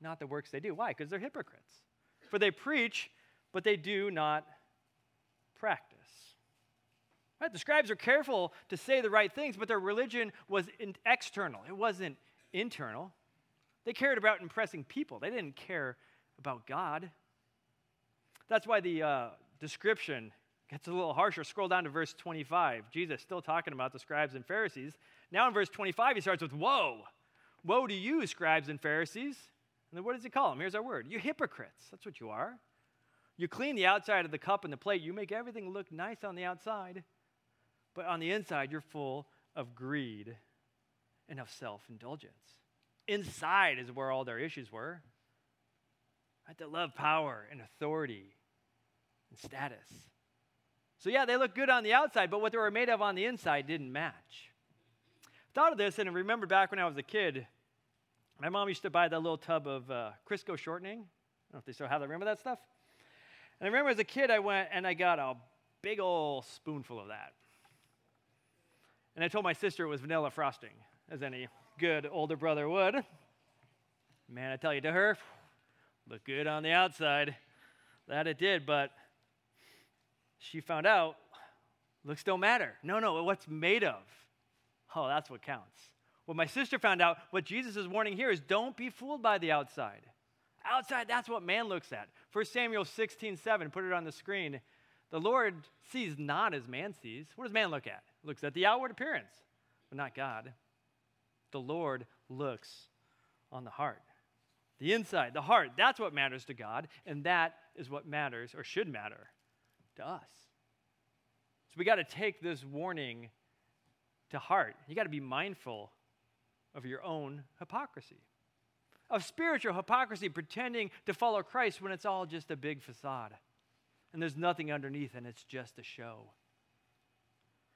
not the works they do. Why? Because they're hypocrites. For they preach, but they do not practice. Right? The scribes are careful to say the right things, but their religion was external, it wasn't internal. They cared about impressing people, they didn't care about God. That's why the uh, description gets a little harsher. Scroll down to verse 25. Jesus still talking about the scribes and Pharisees. Now in verse 25, he starts with, Woe! Woe to you, scribes and Pharisees. And then what does he call them? Here's our word You hypocrites. That's what you are. You clean the outside of the cup and the plate. You make everything look nice on the outside. But on the inside, you're full of greed and of self indulgence. Inside is where all their issues were. They love power and authority and status. So, yeah, they look good on the outside, but what they were made of on the inside didn't match. Thought of this and I remember back when I was a kid, my mom used to buy that little tub of uh, Crisco shortening. I don't know if they still have that. Remember that stuff? And I remember as a kid, I went and I got a big old spoonful of that. And I told my sister it was vanilla frosting, as any good older brother would. Man, I tell you, to her, looked good on the outside. That it did, but she found out looks don't matter. No, no, what's made of. Oh, that's what counts. What my sister found out, what Jesus is warning here is don't be fooled by the outside. Outside, that's what man looks at. 1 Samuel 16, 7, put it on the screen. The Lord sees not as man sees. What does man look at? Looks at the outward appearance, but not God. The Lord looks on the heart. The inside, the heart, that's what matters to God, and that is what matters or should matter to us. So we got to take this warning to heart. You got to be mindful of your own hypocrisy of spiritual hypocrisy, pretending to follow Christ when it's all just a big facade. And there's nothing underneath, and it's just a show.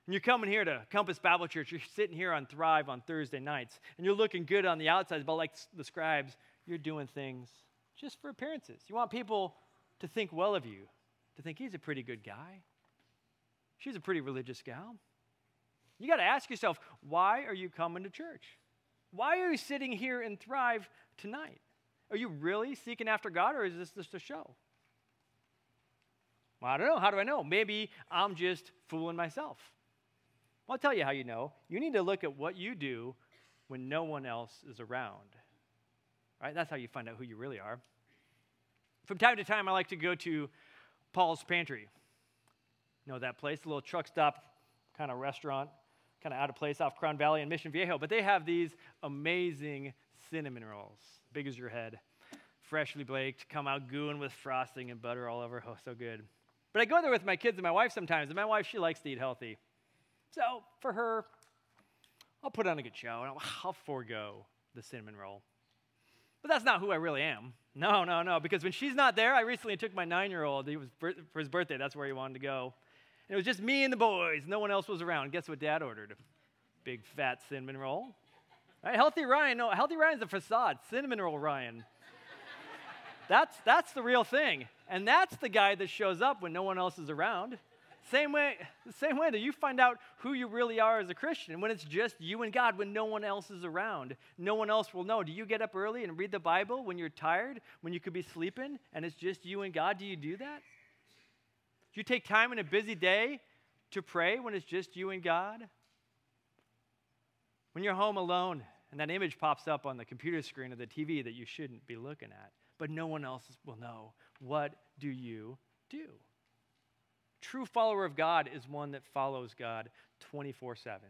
And you're coming here to Compass Bible Church, you're sitting here on Thrive on Thursday nights, and you're looking good on the outside, but like the scribes, you're doing things just for appearances. You want people to think well of you, to think he's a pretty good guy. She's a pretty religious gal. You got to ask yourself, why are you coming to church? Why are you sitting here in Thrive tonight? Are you really seeking after God or is this just a show? Well, I don't know. How do I know? Maybe I'm just fooling myself. Well, I'll tell you how you know. You need to look at what you do when no one else is around. Right? That's how you find out who you really are. From time to time, I like to go to Paul's Pantry. You know that place, a little truck stop kind of restaurant, kind of out of place off Crown Valley and Mission Viejo. But they have these amazing cinnamon rolls, big as your head, freshly baked, come out gooing with frosting and butter all over. Oh, so good. But I go there with my kids and my wife sometimes, and my wife, she likes to eat healthy. So for her, I'll put on a good show and I'll, I'll forego the cinnamon roll. But that's not who I really am. No, no, no. Because when she's not there, I recently took my nine year old. He was for his birthday. That's where he wanted to go. It was just me and the boys. No one else was around. Guess what Dad ordered? Big fat cinnamon roll. Healthy Ryan, no, Healthy Ryan's a facade. Cinnamon Roll Ryan. that's, that's the real thing. And that's the guy that shows up when no one else is around. Same way, the same way that you find out who you really are as a Christian when it's just you and God, when no one else is around. No one else will know. Do you get up early and read the Bible when you're tired, when you could be sleeping, and it's just you and God? Do you do that? Do you take time in a busy day to pray when it's just you and God? When you're home alone and that image pops up on the computer screen of the TV that you shouldn't be looking at, but no one else will know, what do you do? True follower of God is one that follows God 24 7.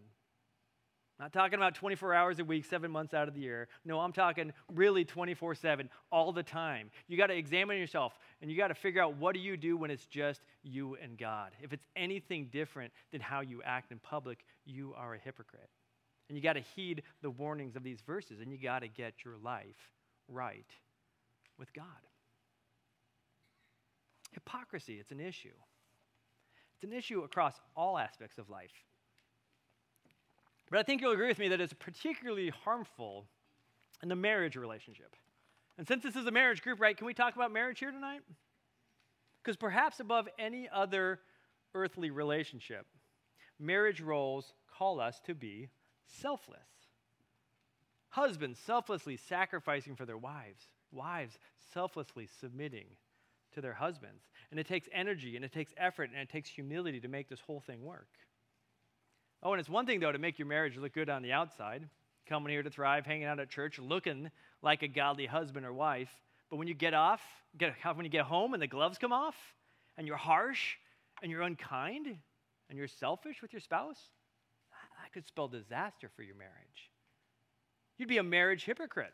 Not talking about 24 hours a week, seven months out of the year. No, I'm talking really 24 7, all the time. You got to examine yourself and you got to figure out what do you do when it's just you and God. If it's anything different than how you act in public, you are a hypocrite. And you got to heed the warnings of these verses and you got to get your life right with God. Hypocrisy, it's an issue. It's an issue across all aspects of life. But I think you'll agree with me that it's particularly harmful in the marriage relationship. And since this is a marriage group, right, can we talk about marriage here tonight? Because perhaps above any other earthly relationship, marriage roles call us to be selfless. Husbands selflessly sacrificing for their wives, wives selflessly submitting to their husbands. And it takes energy and it takes effort and it takes humility to make this whole thing work. Oh, and it's one thing, though, to make your marriage look good on the outside, coming here to thrive, hanging out at church, looking like a godly husband or wife. But when you get off, get, when you get home and the gloves come off, and you're harsh and you're unkind and you're selfish with your spouse, that could spell disaster for your marriage. You'd be a marriage hypocrite,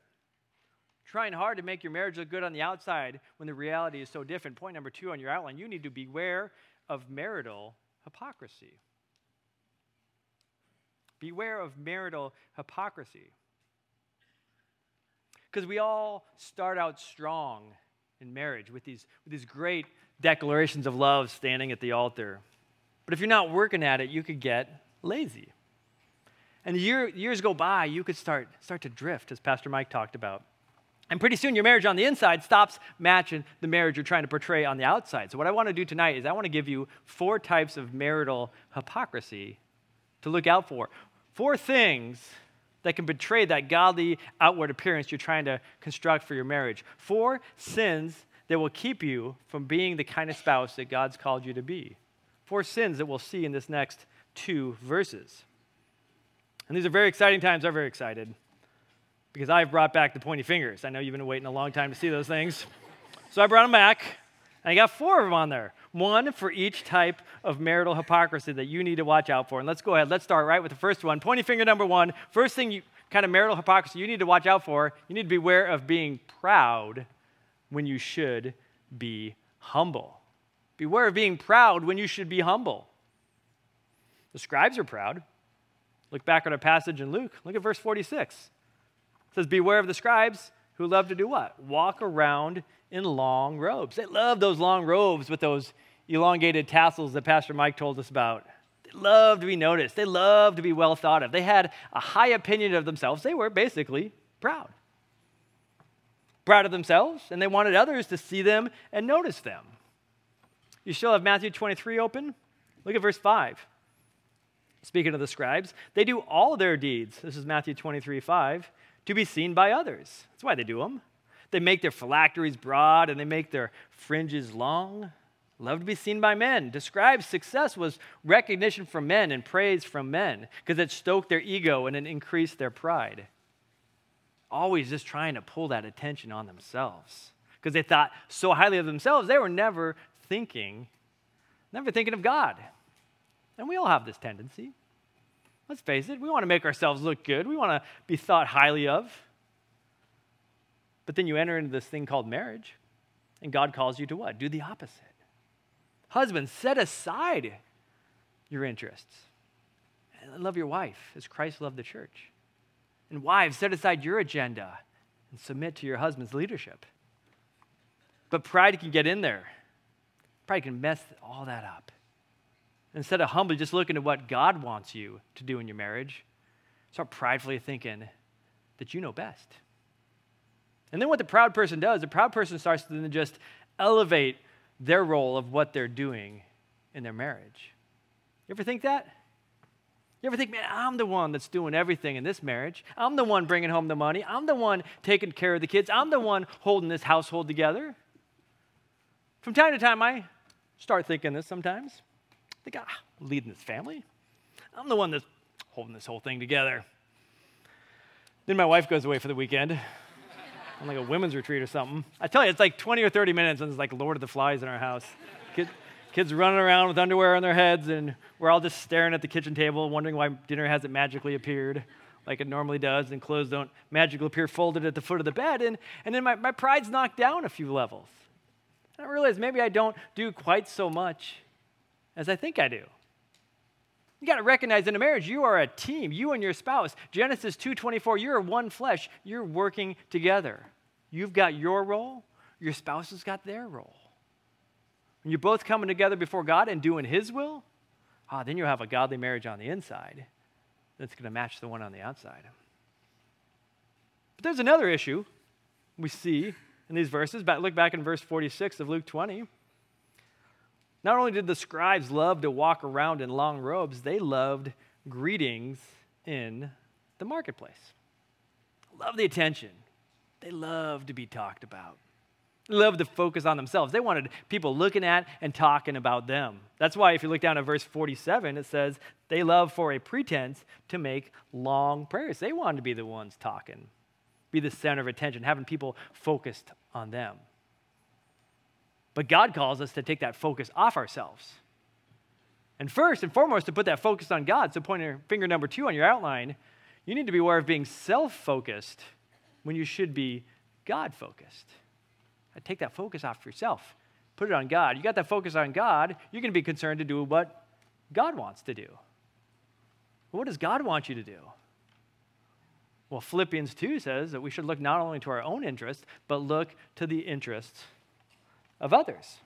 trying hard to make your marriage look good on the outside when the reality is so different. Point number two on your outline you need to beware of marital hypocrisy. Beware of marital hypocrisy. Because we all start out strong in marriage with these, with these great declarations of love standing at the altar. But if you're not working at it, you could get lazy. And year, years go by, you could start, start to drift, as Pastor Mike talked about. And pretty soon, your marriage on the inside stops matching the marriage you're trying to portray on the outside. So, what I want to do tonight is I want to give you four types of marital hypocrisy to look out for. Four things that can betray that godly outward appearance you're trying to construct for your marriage. Four sins that will keep you from being the kind of spouse that God's called you to be. Four sins that we'll see in this next two verses. And these are very exciting times. I'm very excited because I've brought back the pointy fingers. I know you've been waiting a long time to see those things. So I brought them back, and I got four of them on there. One for each type of marital hypocrisy that you need to watch out for. And let's go ahead. Let's start right with the first one. Pointy finger number one. First thing, you, kind of marital hypocrisy you need to watch out for, you need to beware of being proud when you should be humble. Beware of being proud when you should be humble. The scribes are proud. Look back at our passage in Luke. Look at verse 46. It says, Beware of the scribes who love to do what? Walk around in long robes. They love those long robes with those elongated tassels that Pastor Mike told us about. They love to be noticed. They love to be well thought of. They had a high opinion of themselves. They were basically proud. Proud of themselves, and they wanted others to see them and notice them. You still have Matthew 23 open? Look at verse 5. Speaking of the scribes, they do all their deeds. This is Matthew 23 5 to be seen by others. That's why they do them. They make their phylacteries broad and they make their fringes long. Love to be seen by men. Describe success was recognition from men and praise from men because it stoked their ego and it increased their pride. Always just trying to pull that attention on themselves because they thought so highly of themselves, they were never thinking, never thinking of God. And we all have this tendency. Let's face it, we want to make ourselves look good. We want to be thought highly of. But then you enter into this thing called marriage, and God calls you to what? Do the opposite. Husbands, set aside your interests and love your wife as Christ loved the church. And wives, set aside your agenda and submit to your husband's leadership. But pride can get in there. Pride can mess all that up. Instead of humbly just looking at what God wants you to do in your marriage, start pridefully thinking that you know best. And then what the proud person does, the proud person starts to then just elevate their role of what they're doing in their marriage. You ever think that? You ever think, man, I'm the one that's doing everything in this marriage. I'm the one bringing home the money. I'm the one taking care of the kids. I'm the one holding this household together. From time to time, I start thinking this sometimes. I think, ah, I'm leading this family. I'm the one that's holding this whole thing together. Then my wife goes away for the weekend on like a women's retreat or something. I tell you, it's like 20 or 30 minutes, and it's like Lord of the Flies in our house. Kid, kids running around with underwear on their heads, and we're all just staring at the kitchen table, wondering why dinner hasn't magically appeared like it normally does, and clothes don't magically appear folded at the foot of the bed. And, and then my, my pride's knocked down a few levels. And I realize maybe I don't do quite so much as I think I do. You got to recognize in a marriage you are a team, you and your spouse. Genesis 2:24, you're one flesh. You're working together. You've got your role, your spouse has got their role. When you're both coming together before God and doing his will, ah, then you'll have a godly marriage on the inside that's going to match the one on the outside. But there's another issue we see in these verses. Look back in verse 46 of Luke 20. Not only did the scribes love to walk around in long robes, they loved greetings in the marketplace. love the attention. They love to be talked about. They love to focus on themselves. They wanted people looking at and talking about them. That's why, if you look down at verse 47, it says, They love for a pretense to make long prayers. They wanted to be the ones talking, be the center of attention, having people focused on them. But God calls us to take that focus off ourselves. And first and foremost, to put that focus on God. So, pointing finger number two on your outline, you need to be aware of being self focused when you should be God focused. Uh, take that focus off yourself, put it on God. You got that focus on God, you're going to be concerned to do what God wants to do. what does God want you to do? Well, Philippians 2 says that we should look not only to our own interests, but look to the interests of others.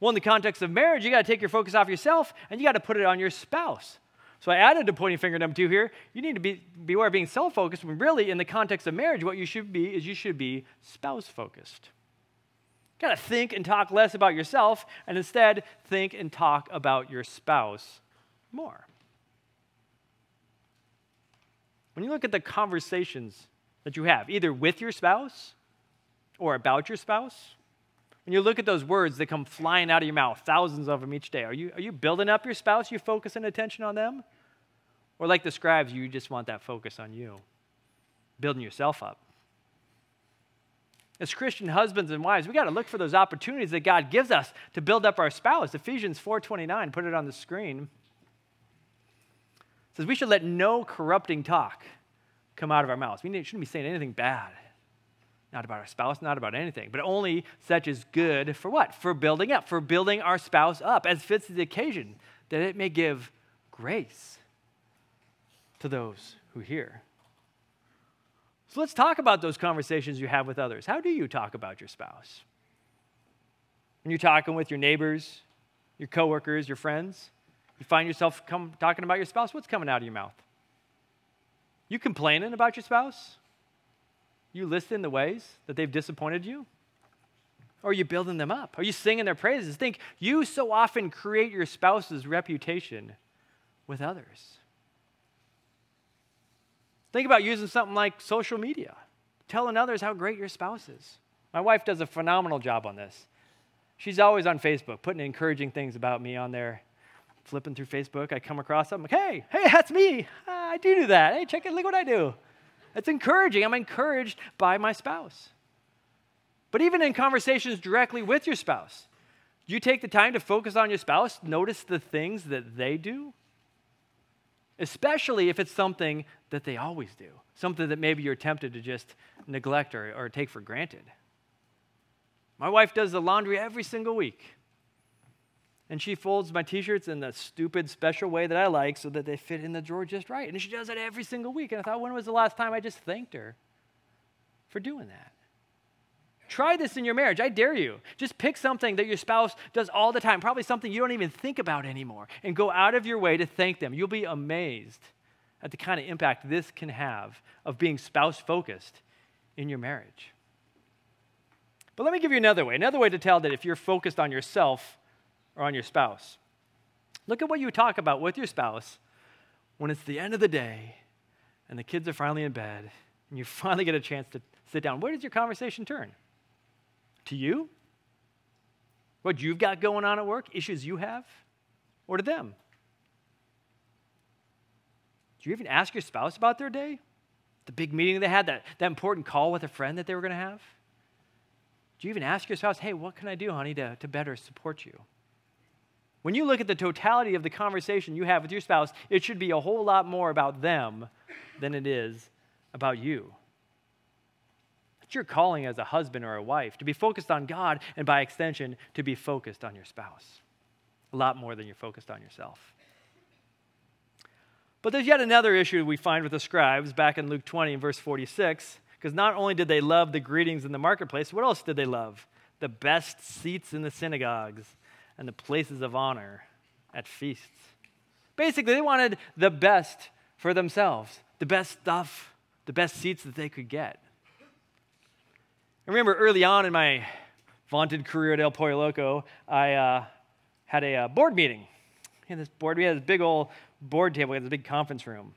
Well, in the context of marriage, you got to take your focus off yourself and you got to put it on your spouse. So I added to pointing finger number two here. You need to be beware of being self focused when really, in the context of marriage, what you should be is you should be spouse focused. Got to think and talk less about yourself and instead think and talk about your spouse more. When you look at the conversations that you have, either with your spouse or about your spouse, when you look at those words that come flying out of your mouth, thousands of them each day, are you, are you building up your spouse? You focusing attention on them? Or like the scribes, you just want that focus on you, building yourself up? As Christian husbands and wives, we got to look for those opportunities that God gives us to build up our spouse. Ephesians 4:29, put it on the screen. Says we should let no corrupting talk come out of our mouths. We shouldn't be saying anything bad not about our spouse, not about anything, but only such as good for what? For building up, for building our spouse up as fits the occasion, that it may give grace to those who hear. So let's talk about those conversations you have with others. How do you talk about your spouse? When you're talking with your neighbors, your coworkers, your friends, you find yourself come, talking about your spouse, what's coming out of your mouth? You complaining about your spouse? You listing the ways that they've disappointed you? Or are you building them up? Are you singing their praises? Think, you so often create your spouse's reputation with others. Think about using something like social media, telling others how great your spouse is. My wife does a phenomenal job on this. She's always on Facebook, putting encouraging things about me on there. Flipping through Facebook, I come across something like, hey, hey, that's me. Ah, I do do that. Hey, check it, look what I do. It's encouraging. I'm encouraged by my spouse. But even in conversations directly with your spouse, you take the time to focus on your spouse, notice the things that they do? Especially if it's something that they always do, something that maybe you're tempted to just neglect or, or take for granted. My wife does the laundry every single week and she folds my t-shirts in the stupid special way that I like so that they fit in the drawer just right. And she does that every single week. And I thought, when was the last time I just thanked her for doing that? Try this in your marriage. I dare you. Just pick something that your spouse does all the time, probably something you don't even think about anymore, and go out of your way to thank them. You'll be amazed at the kind of impact this can have of being spouse focused in your marriage. But let me give you another way. Another way to tell that if you're focused on yourself or on your spouse. Look at what you talk about with your spouse when it's the end of the day and the kids are finally in bed and you finally get a chance to sit down. Where does your conversation turn? To you? What you've got going on at work, issues you have, or to them? Do you even ask your spouse about their day? The big meeting they had, that, that important call with a friend that they were going to have? Do you even ask your spouse, hey, what can I do, honey, to, to better support you? When you look at the totality of the conversation you have with your spouse, it should be a whole lot more about them than it is about you. It's your calling as a husband or a wife to be focused on God and by extension to be focused on your spouse. A lot more than you're focused on yourself. But there's yet another issue we find with the scribes back in Luke 20 and verse 46, because not only did they love the greetings in the marketplace, what else did they love? The best seats in the synagogues and the places of honor at feasts. Basically, they wanted the best for themselves, the best stuff, the best seats that they could get. I remember early on in my vaunted career at El Pollo Loco, I uh, had a uh, board meeting. Had this board, we had this big old board table, we had this big conference room.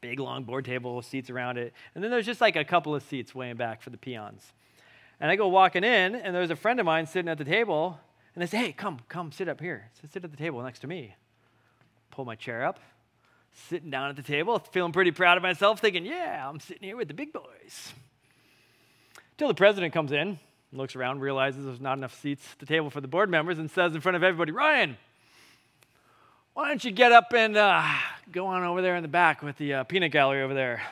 Big long board table, seats around it. And then there's just like a couple of seats way in back for the peons. And I go walking in, and there's a friend of mine sitting at the table, and they say, Hey, come, come, sit up here. Sit at the table next to me. Pull my chair up, sitting down at the table, feeling pretty proud of myself, thinking, Yeah, I'm sitting here with the big boys. Till the president comes in, looks around, realizes there's not enough seats at the table for the board members, and says in front of everybody, Ryan, why don't you get up and uh, go on over there in the back with the uh, peanut gallery over there?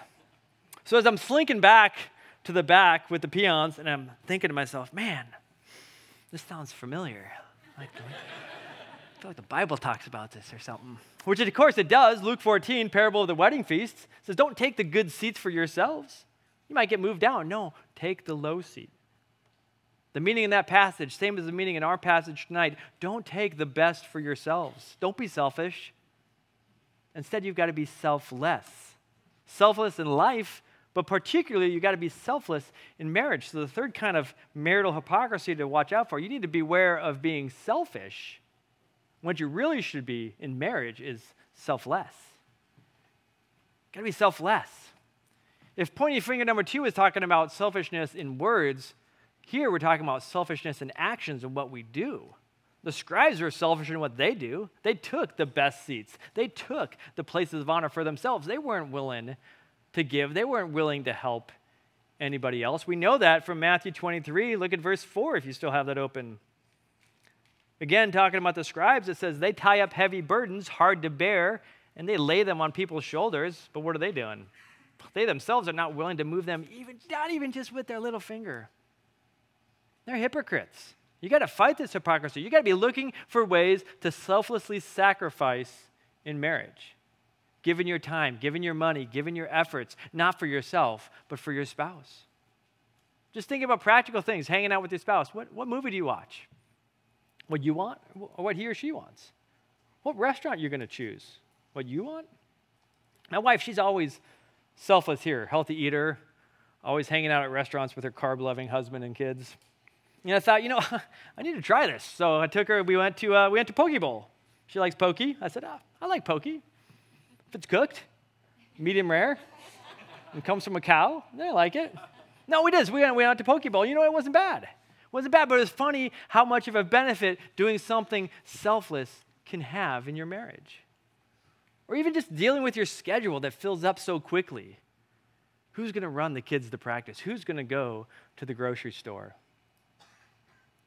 So as I'm slinking back to the back with the peons, and I'm thinking to myself, man, this sounds familiar. Like, I feel like the Bible talks about this or something. Which, of course, it does. Luke 14, parable of the wedding feast, says, Don't take the good seats for yourselves. You might get moved down. No, take the low seat. The meaning in that passage, same as the meaning in our passage tonight, don't take the best for yourselves. Don't be selfish. Instead, you've got to be selfless. Selfless in life, but particularly, you've got to be selfless in marriage. So, the third kind of marital hypocrisy to watch out for, you need to beware of being selfish. What you really should be in marriage is selfless. Got to be selfless. If pointing finger number two is talking about selfishness in words, here we're talking about selfishness in actions and what we do. The scribes were selfish in what they do. They took the best seats, they took the places of honor for themselves. They weren't willing to give, they weren't willing to help anybody else. We know that from Matthew 23. Look at verse 4 if you still have that open. Again, talking about the scribes, it says they tie up heavy burdens, hard to bear, and they lay them on people's shoulders. But what are they doing? They themselves are not willing to move them, even not even just with their little finger. They're hypocrites. You got to fight this hypocrisy. You got to be looking for ways to selflessly sacrifice in marriage. Giving your time, giving your money, giving your efforts, not for yourself, but for your spouse. Just think about practical things, hanging out with your spouse. What, what movie do you watch? What you want or what he or she wants? What restaurant you're going to choose? What you want? My wife, she's always selfless here, healthy eater, always hanging out at restaurants with her carb loving husband and kids. And I thought, you know, I need to try this. So I took her, we went to, uh, we went to Poke Bowl. She likes poke. I said, oh, I like poke. If it's cooked, medium rare, and comes from a cow, then I like it. No, we did. We went, we went to Poke Bowl. You know, it wasn't bad. It wasn't bad, but it's funny how much of a benefit doing something selfless can have in your marriage. Or even just dealing with your schedule that fills up so quickly. Who's going to run the kids to practice? Who's going to go to the grocery store?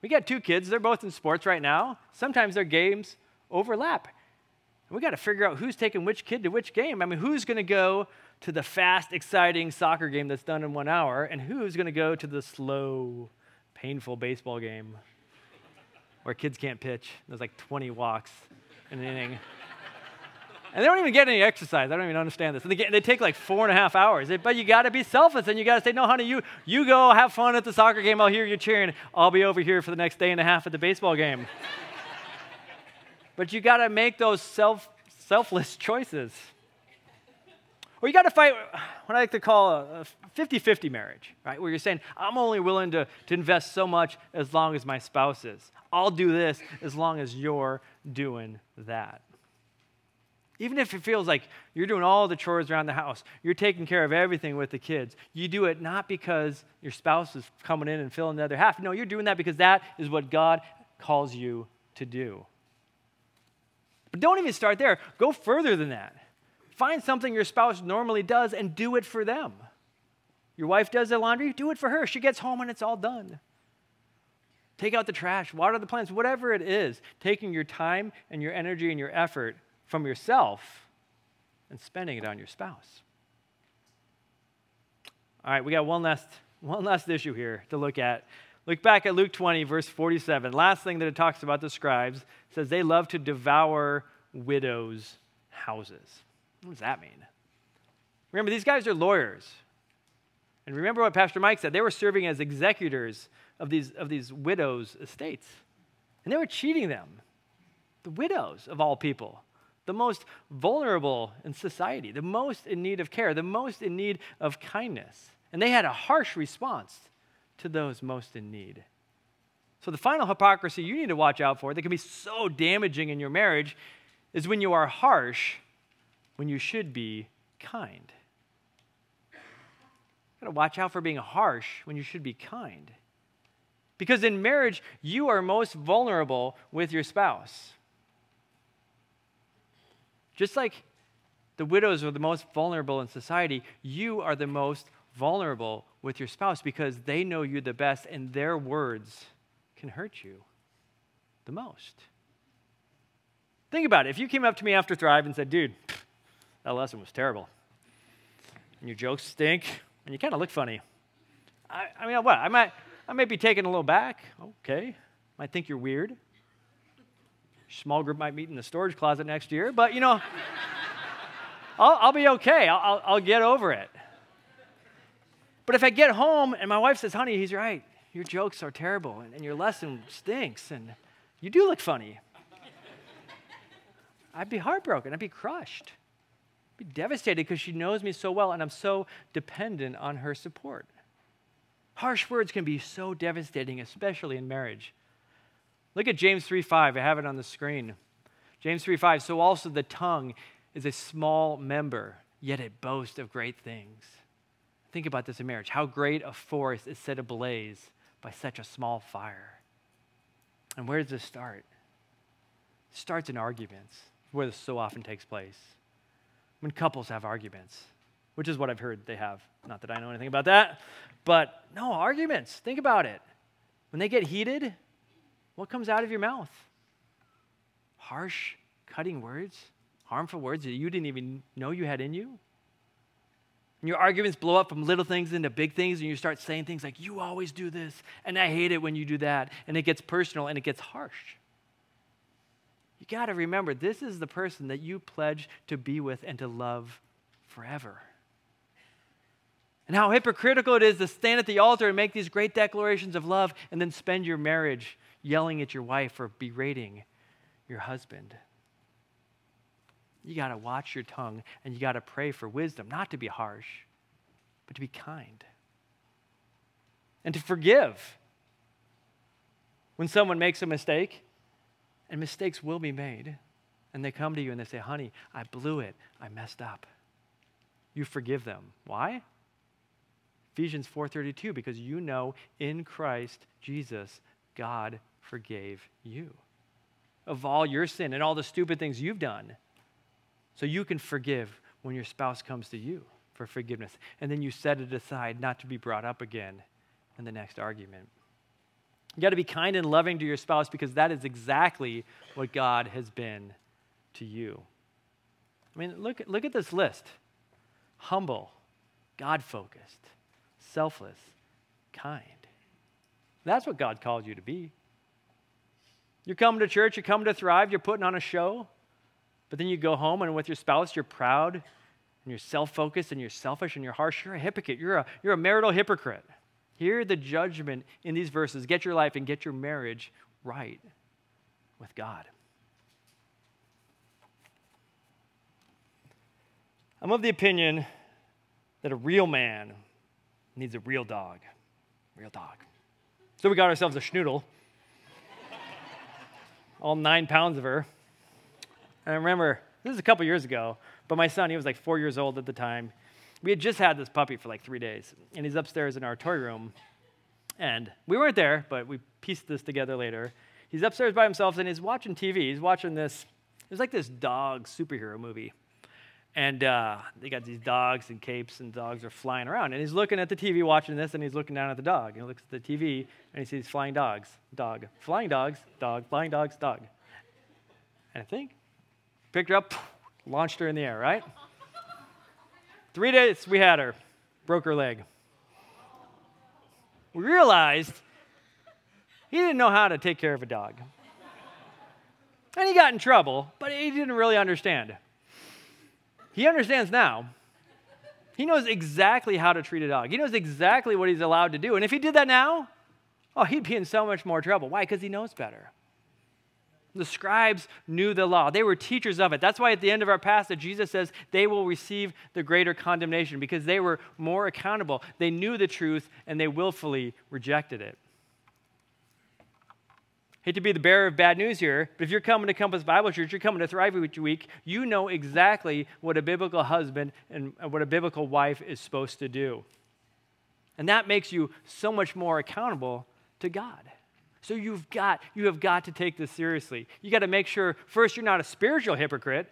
We got two kids, they're both in sports right now. Sometimes their games overlap. And we got to figure out who's taking which kid to which game. I mean, who's going to go to the fast, exciting soccer game that's done in one hour, and who's going to go to the slow, painful baseball game where kids can't pitch? There's like 20 walks in an inning. And they don't even get any exercise. I don't even understand this. And they, get, they take like four and a half hours. But you got to be selfless and you got to say, no, honey, you, you go have fun at the soccer game. I'll hear you cheering. I'll be over here for the next day and a half at the baseball game. But you got to make those self, selfless choices. Or you got to fight what I like to call a 50 50 marriage, right? Where you're saying, I'm only willing to, to invest so much as long as my spouse is. I'll do this as long as you're doing that. Even if it feels like you're doing all the chores around the house, you're taking care of everything with the kids, you do it not because your spouse is coming in and filling the other half. No, you're doing that because that is what God calls you to do. But don't even start there. Go further than that. Find something your spouse normally does and do it for them. Your wife does the laundry, do it for her. She gets home and it's all done. Take out the trash, water the plants, whatever it is. Taking your time and your energy and your effort from yourself and spending it on your spouse. All right, we got one last, one last issue here to look at. Look back at Luke 20, verse 47. Last thing that it talks about the scribes says they love to devour widows' houses. What does that mean? Remember, these guys are lawyers. And remember what Pastor Mike said they were serving as executors of these, of these widows' estates. And they were cheating them, the widows of all people the most vulnerable in society, the most in need of care, the most in need of kindness. And they had a harsh response to those most in need. So, the final hypocrisy you need to watch out for that can be so damaging in your marriage is when you are harsh when you should be kind. You Got to watch out for being harsh when you should be kind. Because in marriage, you are most vulnerable with your spouse. Just like the widows are the most vulnerable in society, you are the most vulnerable with your spouse because they know you the best and their words can hurt you the most. Think about it. If you came up to me after Thrive and said, dude, that lesson was terrible, and your jokes stink, and you kind of look funny, I, I mean, what? I might, I might be taken a little back. Okay. Might think you're weird. Small group might meet in the storage closet next year, but you know, I'll, I'll, be okay. I'll, I'll, I'll get over it. But if I get home and my wife says, honey, he's right. Your jokes are terrible and, your lesson stinks and you do look funny. I'd be heartbroken. I'd be crushed. I'd be devastated because she knows me so well and I'm so dependent on her support. Harsh words can be so devastating, especially in marriage. Look at James 3:5. I have it on the screen. James 3:5. So also the tongue is a small member, yet it boasts of great things. Think about this in marriage. How great a forest is set ablaze by such a small fire. And where does this start? It starts in arguments, where this so often takes place. When couples have arguments, which is what I've heard they have. Not that I know anything about that, but no, arguments. Think about it. When they get heated, what comes out of your mouth? Harsh, cutting words, harmful words that you didn't even know you had in you. And your arguments blow up from little things into big things, and you start saying things like, You always do this, and I hate it when you do that. And it gets personal and it gets harsh. You got to remember, this is the person that you pledge to be with and to love forever. And how hypocritical it is to stand at the altar and make these great declarations of love and then spend your marriage yelling at your wife or berating your husband. You got to watch your tongue and you got to pray for wisdom, not to be harsh, but to be kind and to forgive. When someone makes a mistake, and mistakes will be made, and they come to you and they say, Honey, I blew it, I messed up. You forgive them. Why? Ephesians 4:32 because you know in Christ Jesus God forgave you of all your sin and all the stupid things you've done. So you can forgive when your spouse comes to you for forgiveness. And then you set it aside not to be brought up again in the next argument. You got to be kind and loving to your spouse because that is exactly what God has been to you. I mean, look, look at this list humble, God focused, selfless, kind. That's what God called you to be. You're coming to church, you're coming to thrive, you're putting on a show, but then you go home and with your spouse, you're proud and you're self focused and you're selfish and you're harsh. You're a hypocrite. You're a, you're a marital hypocrite. Hear the judgment in these verses. Get your life and get your marriage right with God. I'm of the opinion that a real man needs a real dog. Real dog. So we got ourselves a schnoodle, all nine pounds of her. And I remember, this is a couple years ago, but my son, he was like four years old at the time. We had just had this puppy for like three days, and he's upstairs in our toy room. And we weren't there, but we pieced this together later. He's upstairs by himself, and he's watching TV. He's watching this, it was like this dog superhero movie. And uh, they got these dogs and capes, and dogs are flying around. And he's looking at the TV watching this, and he's looking down at the dog. And he looks at the TV, and he sees flying dogs, dog, flying dogs, dog, flying dogs, dog. And I think, picked her up, launched her in the air, right? Three days we had her, broke her leg. We realized he didn't know how to take care of a dog. And he got in trouble, but he didn't really understand. He understands now. He knows exactly how to treat a dog. He knows exactly what he's allowed to do. And if he did that now, oh, he'd be in so much more trouble. Why? Because he knows better. The scribes knew the law. They were teachers of it. That's why at the end of our passage, Jesus says they will receive the greater condemnation because they were more accountable. They knew the truth and they willfully rejected it. hate to be the bearer of bad news here, but if you're coming to Compass Bible Church, you're coming to Thrive each week, you know exactly what a biblical husband and what a biblical wife is supposed to do. And that makes you so much more accountable to God. So you've got, you have got to take this seriously. You got to make sure, first, you're not a spiritual hypocrite.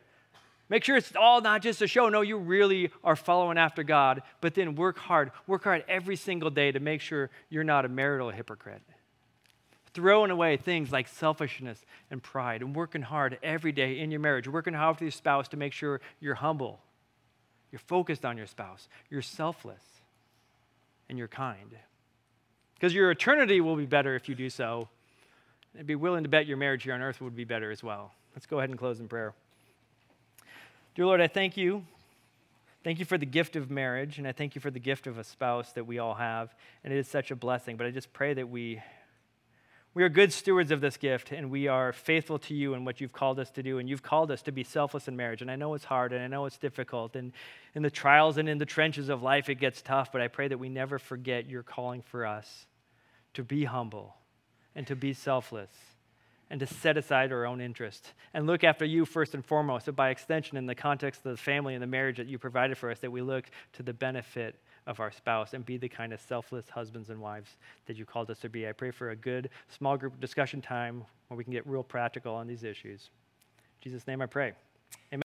Make sure it's all not just a show. No, you really are following after God, but then work hard. Work hard every single day to make sure you're not a marital hypocrite throwing away things like selfishness and pride and working hard every day in your marriage, working hard with your spouse to make sure you're humble, you're focused on your spouse, you're selfless, and you're kind. Because your eternity will be better if you do so. And be willing to bet your marriage here on earth would be better as well. Let's go ahead and close in prayer. Dear Lord, I thank you. Thank you for the gift of marriage, and I thank you for the gift of a spouse that we all have. And it is such a blessing. But I just pray that we we are good stewards of this gift, and we are faithful to you and what you've called us to do. And you've called us to be selfless in marriage. And I know it's hard, and I know it's difficult. And in the trials and in the trenches of life, it gets tough. But I pray that we never forget your calling for us to be humble and to be selfless and to set aside our own interest and look after you first and foremost. So, by extension, in the context of the family and the marriage that you provided for us, that we look to the benefit of our spouse and be the kind of selfless husbands and wives that you called us to be. I pray for a good small group discussion time where we can get real practical on these issues. In Jesus' name I pray. Amen.